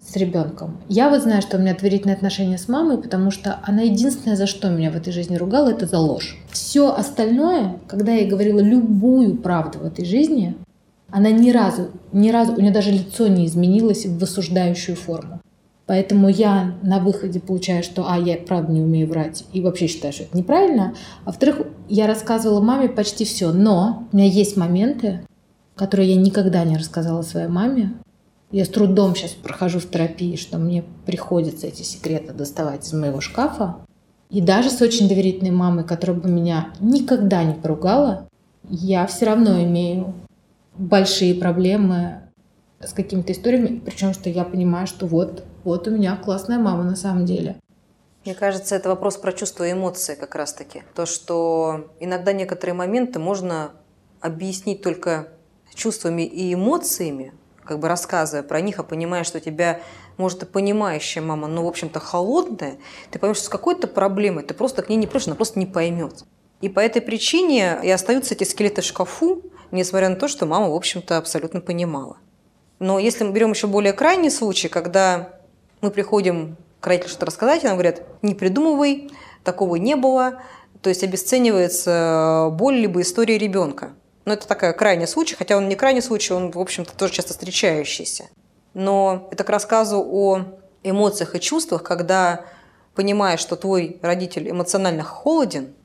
с ребенком. Я вот знаю, что у меня доверительные отношения с мамой, потому что она единственное, за что меня в этой жизни ругала, это за ложь. Все остальное, когда я говорила любую правду в этой жизни, Она ни разу, ни разу, у нее даже лицо не изменилось в высуждающую форму. Поэтому я на выходе получаю, что, а, я правда не умею врать, и вообще считаю, что это неправильно. А во-вторых, я рассказывала маме почти все, но у меня есть моменты, которые я никогда не рассказала своей маме. Я с трудом сейчас прохожу в терапии, что мне приходится эти секреты доставать из моего шкафа. И даже с очень доверительной мамой, которая бы меня никогда не поругала, я все равно имею большие проблемы с какими-то историями, причем что я понимаю, что вот, вот у меня классная мама на самом деле. Мне кажется, это вопрос про чувства и эмоции как раз-таки. То, что иногда некоторые моменты можно объяснить только чувствами и эмоциями, как бы рассказывая про них, а понимая, что тебя, может, и понимающая мама, но, в общем-то, холодная, ты поймешь, что с какой-то проблемой ты просто к ней не придешь, она просто не поймет. И по этой причине и остаются эти скелеты в шкафу, несмотря на то, что мама, в общем-то, абсолютно понимала. Но если мы берем еще более крайний случай, когда мы приходим к родителям что-то рассказать, и нам говорят, не придумывай, такого не было, то есть обесценивается боль либо история ребенка. Но это такая крайний случай, хотя он не крайний случай, он, в общем-то, тоже часто встречающийся. Но это к рассказу о эмоциях и чувствах, когда понимаешь, что твой родитель эмоционально холоден –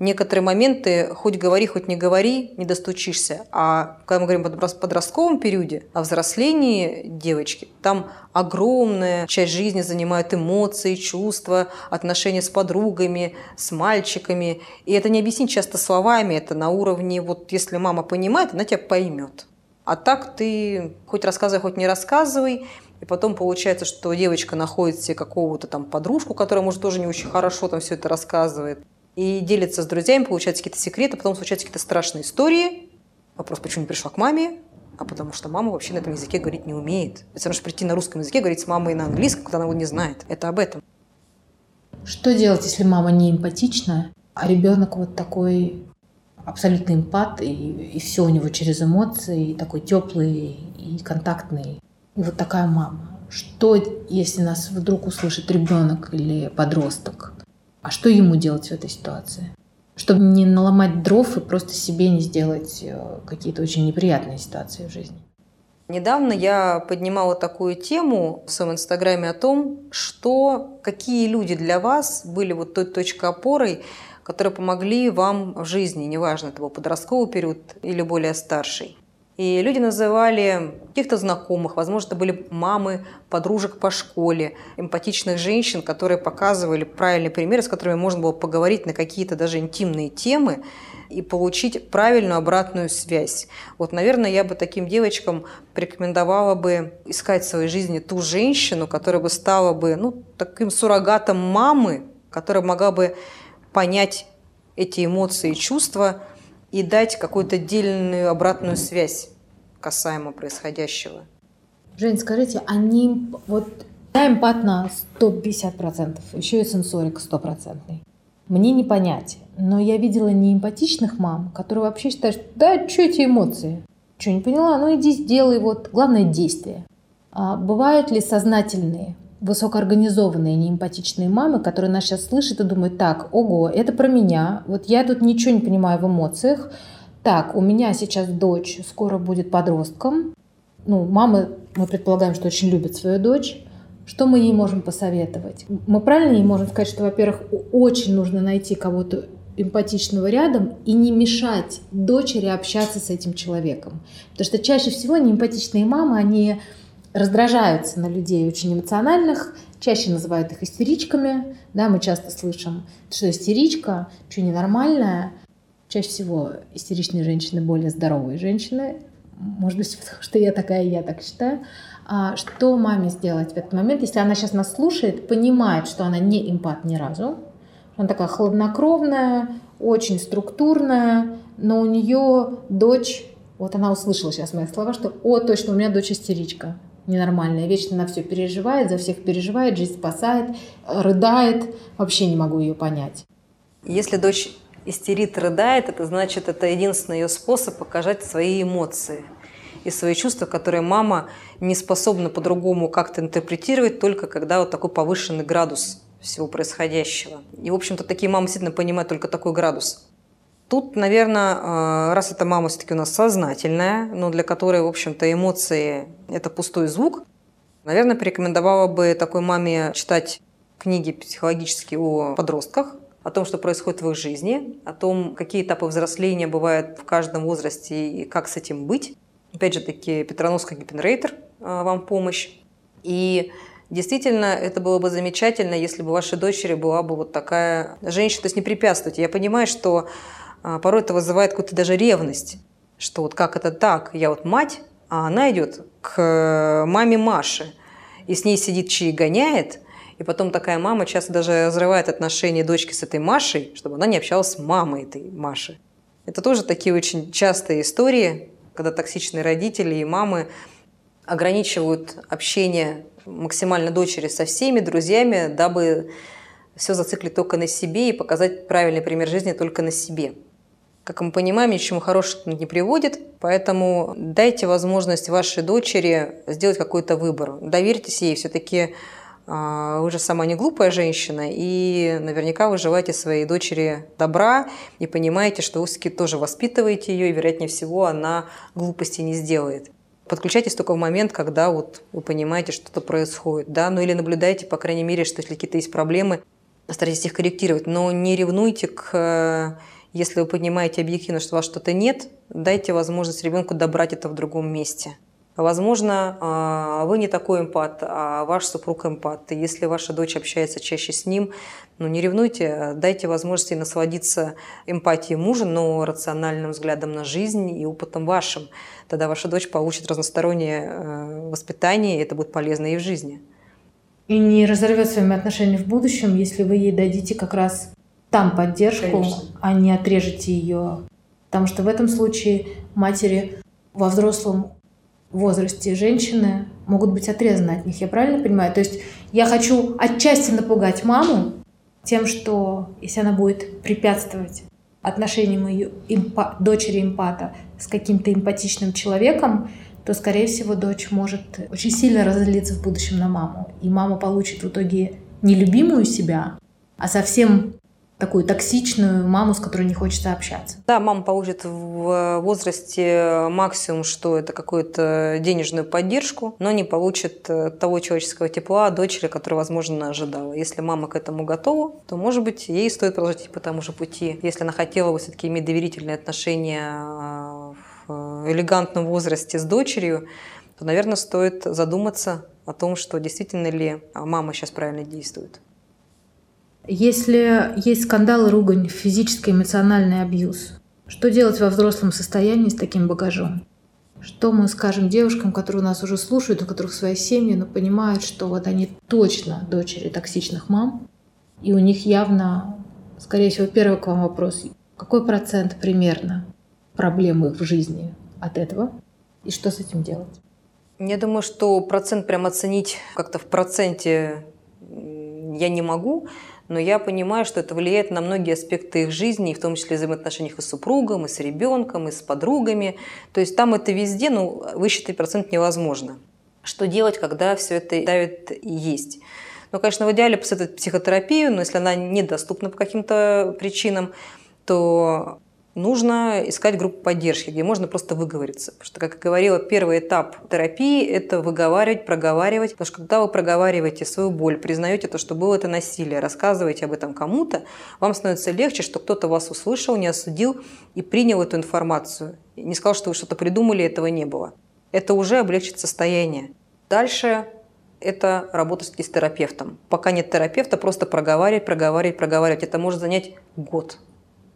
некоторые моменты, хоть говори, хоть не говори, не достучишься. А когда мы говорим о подростковом периоде, о взрослении девочки, там огромная часть жизни занимают эмоции, чувства, отношения с подругами, с мальчиками. И это не объяснить часто словами, это на уровне, вот если мама понимает, она тебя поймет. А так ты хоть рассказывай, хоть не рассказывай, и потом получается, что девочка находит себе какого-то там подружку, которая, может, тоже не очень хорошо там все это рассказывает и делится с друзьями, получается какие-то секреты, потом случаются какие-то страшные истории. Вопрос, почему не пришла к маме? А потому что мама вообще на этом языке говорить не умеет. Это равно, что прийти на русском языке, говорить с мамой на английском, когда она его не знает. Это об этом. Что делать, если мама не эмпатичная, а ребенок вот такой абсолютный эмпат, и, и все у него через эмоции, и такой теплый и контактный. И вот такая мама. Что, если нас вдруг услышит ребенок или подросток? А что ему делать в этой ситуации? Чтобы не наломать дров и просто себе не сделать э, какие-то очень неприятные ситуации в жизни. Недавно я поднимала такую тему в своем инстаграме о том, что какие люди для вас были вот той точкой опорой, которые помогли вам в жизни, неважно, это был подростковый период или более старший. И люди называли каких-то знакомых, возможно, это были мамы, подружек по школе, эмпатичных женщин, которые показывали правильные примеры, с которыми можно было поговорить на какие-то даже интимные темы и получить правильную обратную связь. Вот, наверное, я бы таким девочкам порекомендовала бы искать в своей жизни ту женщину, которая бы стала бы ну, таким суррогатом мамы, которая могла бы понять эти эмоции и чувства и дать какую-то отдельную обратную связь касаемо происходящего. Жень, скажите, они вот я эмпат на 150%, еще и сенсорик стопроцентный. Мне не понять, но я видела неэмпатичных мам, которые вообще считают, что да, что эти эмоции? Что, не поняла? Ну иди сделай, вот, главное действие. А бывают ли сознательные, высокоорганизованные неэмпатичные мамы, которые нас сейчас слышат и думают, так, ого, это про меня, вот я тут ничего не понимаю в эмоциях, так, у меня сейчас дочь скоро будет подростком. Ну, мамы, мы предполагаем, что очень любят свою дочь. Что мы ей можем посоветовать? Мы правильно ей можем сказать, что, во-первых, очень нужно найти кого-то эмпатичного рядом и не мешать дочери общаться с этим человеком. Потому что чаще всего неэмпатичные мамы, они раздражаются на людей очень эмоциональных, чаще называют их истеричками. Да, мы часто слышим, что истеричка, что ненормальная. Чаще всего истеричные женщины более здоровые женщины. Может быть, потому что я такая, я так считаю. А что маме сделать в этот момент, если она сейчас нас слушает, понимает, что она не импат ни разу, она такая хладнокровная, очень структурная, но у нее дочь, вот она услышала сейчас мои слова, что «О, точно, у меня дочь истеричка» ненормальная, вечно на все переживает, за всех переживает, жизнь спасает, рыдает, вообще не могу ее понять. Если дочь истерит, рыдает, это значит, это единственный ее способ показать свои эмоции и свои чувства, которые мама не способна по-другому как-то интерпретировать, только когда вот такой повышенный градус всего происходящего. И, в общем-то, такие мамы действительно понимают только такой градус. Тут, наверное, э, раз эта мама все-таки у нас сознательная, но для которой, в общем-то, эмоции – это пустой звук, наверное, порекомендовала бы такой маме читать книги психологические о подростках, о том, что происходит в их жизни, о том, какие этапы взросления бывают в каждом возрасте и как с этим быть. Опять же таки, Петроновская Гиппенрейтер э, вам помощь. И Действительно, это было бы замечательно, если бы вашей дочери была бы вот такая женщина. То есть не препятствуйте. Я понимаю, что а, порой это вызывает какую-то даже ревность, что вот как это так, я вот мать, а она идет к э, маме Маши, и с ней сидит чьи гоняет, и потом такая мама часто даже разрывает отношения дочки с этой Машей, чтобы она не общалась с мамой этой Маши. Это тоже такие очень частые истории, когда токсичные родители и мамы ограничивают общение максимально дочери со всеми друзьями, дабы все зациклить только на себе и показать правильный пример жизни только на себе. Как мы понимаем, ни чему хорошему не приводит, поэтому дайте возможность вашей дочери сделать какой-то выбор. Доверьтесь ей, все-таки а, вы же сама не глупая женщина, и наверняка вы желаете своей дочери добра и понимаете, что вы все-таки тоже воспитываете ее, и, вероятнее всего, она глупости не сделает. Подключайтесь только в момент, когда вот вы понимаете, что что-то происходит, да, ну или наблюдайте, по крайней мере, что если какие-то есть проблемы, старайтесь их корректировать, но не ревнуйте к если вы понимаете объективно, что у вас что-то нет, дайте возможность ребенку добрать это в другом месте. Возможно, а, вы не такой эмпат, а ваш супруг эмпат. И если ваша дочь общается чаще с ним, ну не ревнуйте, дайте возможность ей насладиться эмпатией мужа, но рациональным взглядом на жизнь и опытом вашим. Тогда ваша дочь получит разностороннее э, воспитание, и это будет полезно ей в жизни. И не разорвет своими отношениями в будущем, если вы ей дадите как раз там поддержку, Конечно. а не отрежете ее. Потому что в этом случае матери во взрослом возрасте женщины могут быть отрезаны от них. Я правильно понимаю? То есть я хочу отчасти напугать маму тем, что если она будет препятствовать отношениям ее импа- дочери эмпата с каким-то эмпатичным человеком, то, скорее всего, дочь может очень сильно разозлиться в будущем на маму. И мама получит в итоге не любимую себя, а совсем такую токсичную маму, с которой не хочется общаться. Да, мама получит в возрасте максимум, что это какую-то денежную поддержку, но не получит э, того человеческого тепла дочери, которое, возможно, ожидала. Если мама к этому готова, то, может быть, ей стоит продолжать по тому же пути. Если она хотела бы все-таки иметь доверительные отношения э, в элегантном возрасте с дочерью, то, наверное, стоит задуматься о том, что действительно ли мама сейчас правильно действует. Если есть скандал, ругань, физический, эмоциональный абьюз, что делать во взрослом состоянии с таким багажом? Что мы скажем девушкам, которые нас уже слушают, у которых свои семьи, но понимают, что вот они точно дочери токсичных мам, и у них явно, скорее всего, первый к вам вопрос, какой процент примерно проблем их в жизни от этого, и что с этим делать? Я думаю, что процент прям оценить как-то в проценте я не могу, но я понимаю, что это влияет на многие аспекты их жизни, в том числе взаимоотношениях и с супругом, и с ребенком, и с подругами. То есть там это везде, ну, высчитать процент невозможно. Что делать, когда все это давит и есть? Ну, конечно, в идеале посоветовать психотерапию, но если она недоступна по каким-то причинам, то нужно искать группу поддержки, где можно просто выговориться. Потому что, как я говорила, первый этап терапии – это выговаривать, проговаривать. Потому что когда вы проговариваете свою боль, признаете то, что было это насилие, рассказываете об этом кому-то, вам становится легче, что кто-то вас услышал, не осудил и принял эту информацию. Не сказал, что вы что-то придумали, этого не было. Это уже облегчит состояние. Дальше это работать с терапевтом. Пока нет терапевта, просто проговаривать, проговаривать, проговаривать. Это может занять год,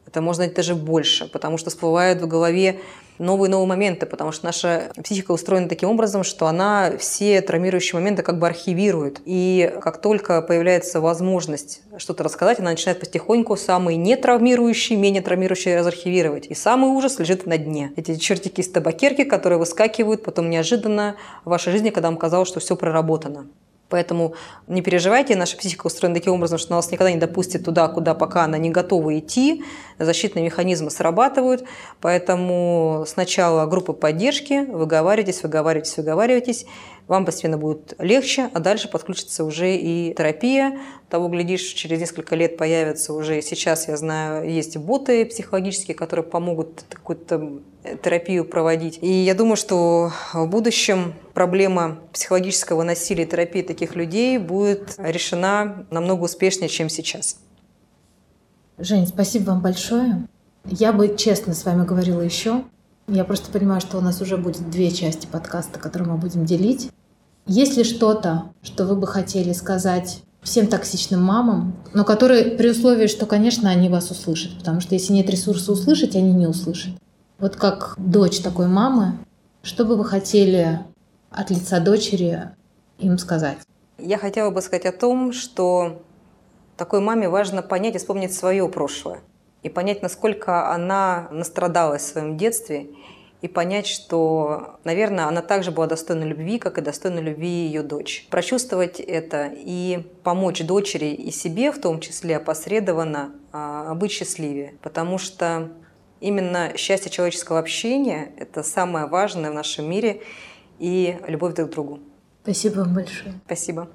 это можно даже больше, потому что всплывают в голове новые новые моменты, потому что наша психика устроена таким образом, что она все травмирующие моменты как бы архивирует. И как только появляется возможность что-то рассказать, она начинает потихоньку самые нетравмирующие, менее травмирующие разархивировать. И самый ужас лежит на дне. Эти чертики из табакерки, которые выскакивают потом неожиданно в вашей жизни, когда вам казалось, что все проработано. Поэтому не переживайте, наша психика устроена таким образом, что она вас никогда не допустит туда, куда пока она не готова идти. Защитные механизмы срабатывают. Поэтому сначала группа поддержки, выговаривайтесь, выговаривайтесь, выговаривайтесь. вам постепенно будет легче, а дальше подключится уже и терапия. Того, глядишь, через несколько лет появятся уже, сейчас, я знаю, есть боты психологические, которые помогут какую-то терапию проводить. И я думаю, что в будущем проблема психологического насилия и терапии таких людей будет решена намного успешнее, чем сейчас. Жень, спасибо вам большое. Я бы честно с вами говорила еще. Я просто понимаю, что у нас уже будет две части подкаста, которые мы будем делить. Есть ли что-то, что вы бы хотели сказать всем токсичным мамам, но которые при условии, что, конечно, они вас услышат, потому что если нет ресурса услышать, они не услышат. Вот как дочь такой мамы, что бы вы хотели от лица дочери им сказать? Я хотела бы сказать о том, что такой маме важно понять и вспомнить свое прошлое. И понять, насколько она настрадалась в своем детстве. И понять, что, наверное, она также была достойна любви, как и достойна любви ее дочь. Прочувствовать это и помочь дочери и себе, в том числе опосредованно, а, быть счастливее. Потому что именно счастье человеческого общения – это самое важное в нашем мире и любовь друг к другу. Спасибо вам большое. Спасибо.